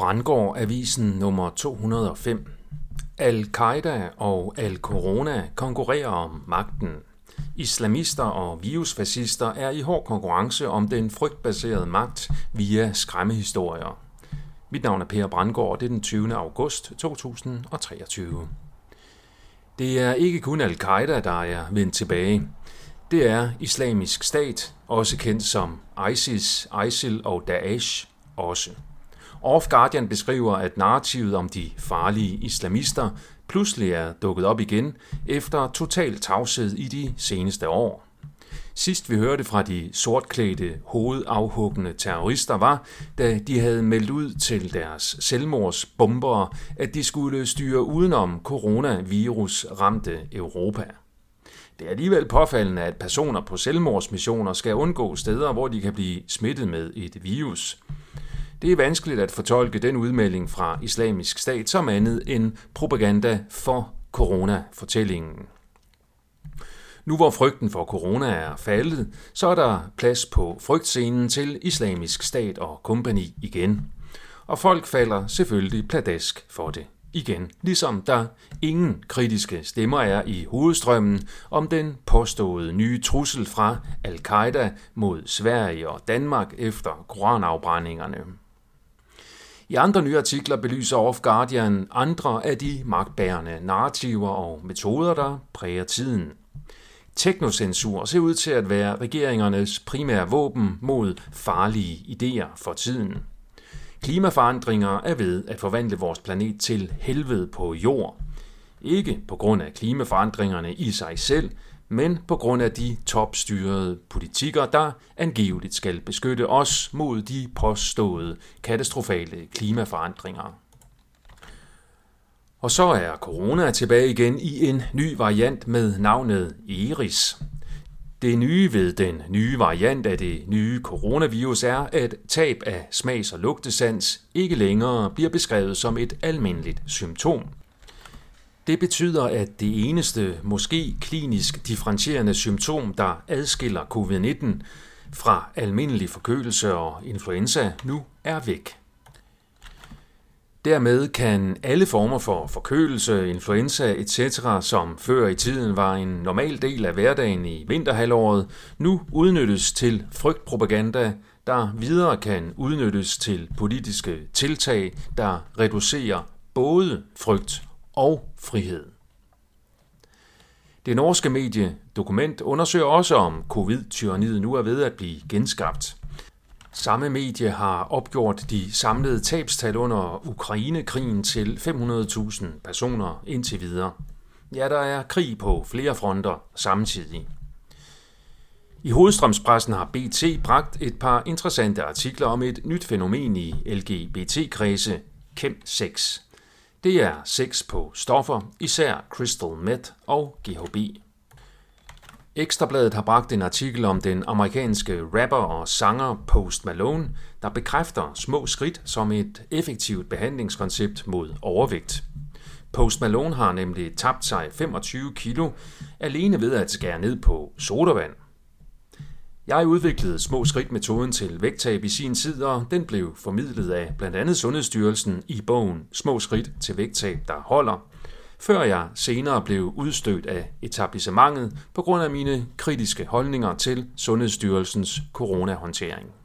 Brandgård Avisen nummer 205. Al-Qaida og Al-Corona konkurrerer om magten. Islamister og virusfascister er i hård konkurrence om den frygtbaserede magt via skræmmehistorier. Mit navn er Per Brandgård, og det er den 20. august 2023. Det er ikke kun Al-Qaida, der er vendt tilbage. Det er islamisk stat, også kendt som ISIS, ISIL og Daesh også. Off Guardian beskriver, at narrativet om de farlige islamister pludselig er dukket op igen efter total tavshed i de seneste år. Sidst vi hørte fra de sortklædte, hovedafhuggende terrorister var, da de havde meldt ud til deres selvmordsbombere, at de skulle styre udenom coronavirus ramte Europa. Det er alligevel påfaldende, at personer på selvmordsmissioner skal undgå steder, hvor de kan blive smittet med et virus. Det er vanskeligt at fortolke den udmelding fra islamisk stat som andet end propaganda for corona-fortællingen. Nu hvor frygten for corona er faldet, så er der plads på frygtscenen til islamisk stat og kompagni igen. Og folk falder selvfølgelig pladask for det igen, ligesom der ingen kritiske stemmer er i hovedstrømmen om den påståede nye trussel fra al-Qaida mod Sverige og Danmark efter koranafbrændingerne. I andre nye artikler belyser Off Guardian andre af de magtbærende narrativer og metoder, der præger tiden. Teknocensur ser ud til at være regeringernes primære våben mod farlige idéer for tiden. Klimaforandringer er ved at forvandle vores planet til helvede på jord. Ikke på grund af klimaforandringerne i sig selv, men på grund af de topstyrede politikker, der angiveligt skal beskytte os mod de påståede katastrofale klimaforandringer. Og så er corona tilbage igen i en ny variant med navnet Eris. Det nye ved den nye variant af det nye coronavirus er, at tab af smags- og lugtesans ikke længere bliver beskrevet som et almindeligt symptom. Det betyder, at det eneste, måske klinisk differentierende symptom, der adskiller covid-19 fra almindelig forkølelse og influenza, nu er væk. Dermed kan alle former for forkølelse, influenza etc., som før i tiden var en normal del af hverdagen i vinterhalvåret, nu udnyttes til frygtpropaganda, der videre kan udnyttes til politiske tiltag, der reducerer både frygt og frihed. Det norske medie Dokument undersøger også om covid-tyranniet nu er ved at blive genskabt. Samme medie har opgjort de samlede tabstal under Ukraine-krigen til 500.000 personer indtil videre. Ja, der er krig på flere fronter samtidig. I hovedstrømspressen har BT bragt et par interessante artikler om et nyt fænomen i LGBT-kredse, Kem 6. Det er sex på stoffer, især crystal meth og GHB. Ekstrabladet har bragt en artikel om den amerikanske rapper og sanger Post Malone, der bekræfter små skridt som et effektivt behandlingskoncept mod overvægt. Post Malone har nemlig tabt sig 25 kilo alene ved at skære ned på sodavand. Jeg udviklede små skridt-metoden til vægttab i sin tid, og den blev formidlet af blandt andet Sundhedsstyrelsen i bogen Små skridt til vægttab, der holder, før jeg senere blev udstødt af etablissementet på grund af mine kritiske holdninger til Sundhedsstyrelsens coronahåndtering.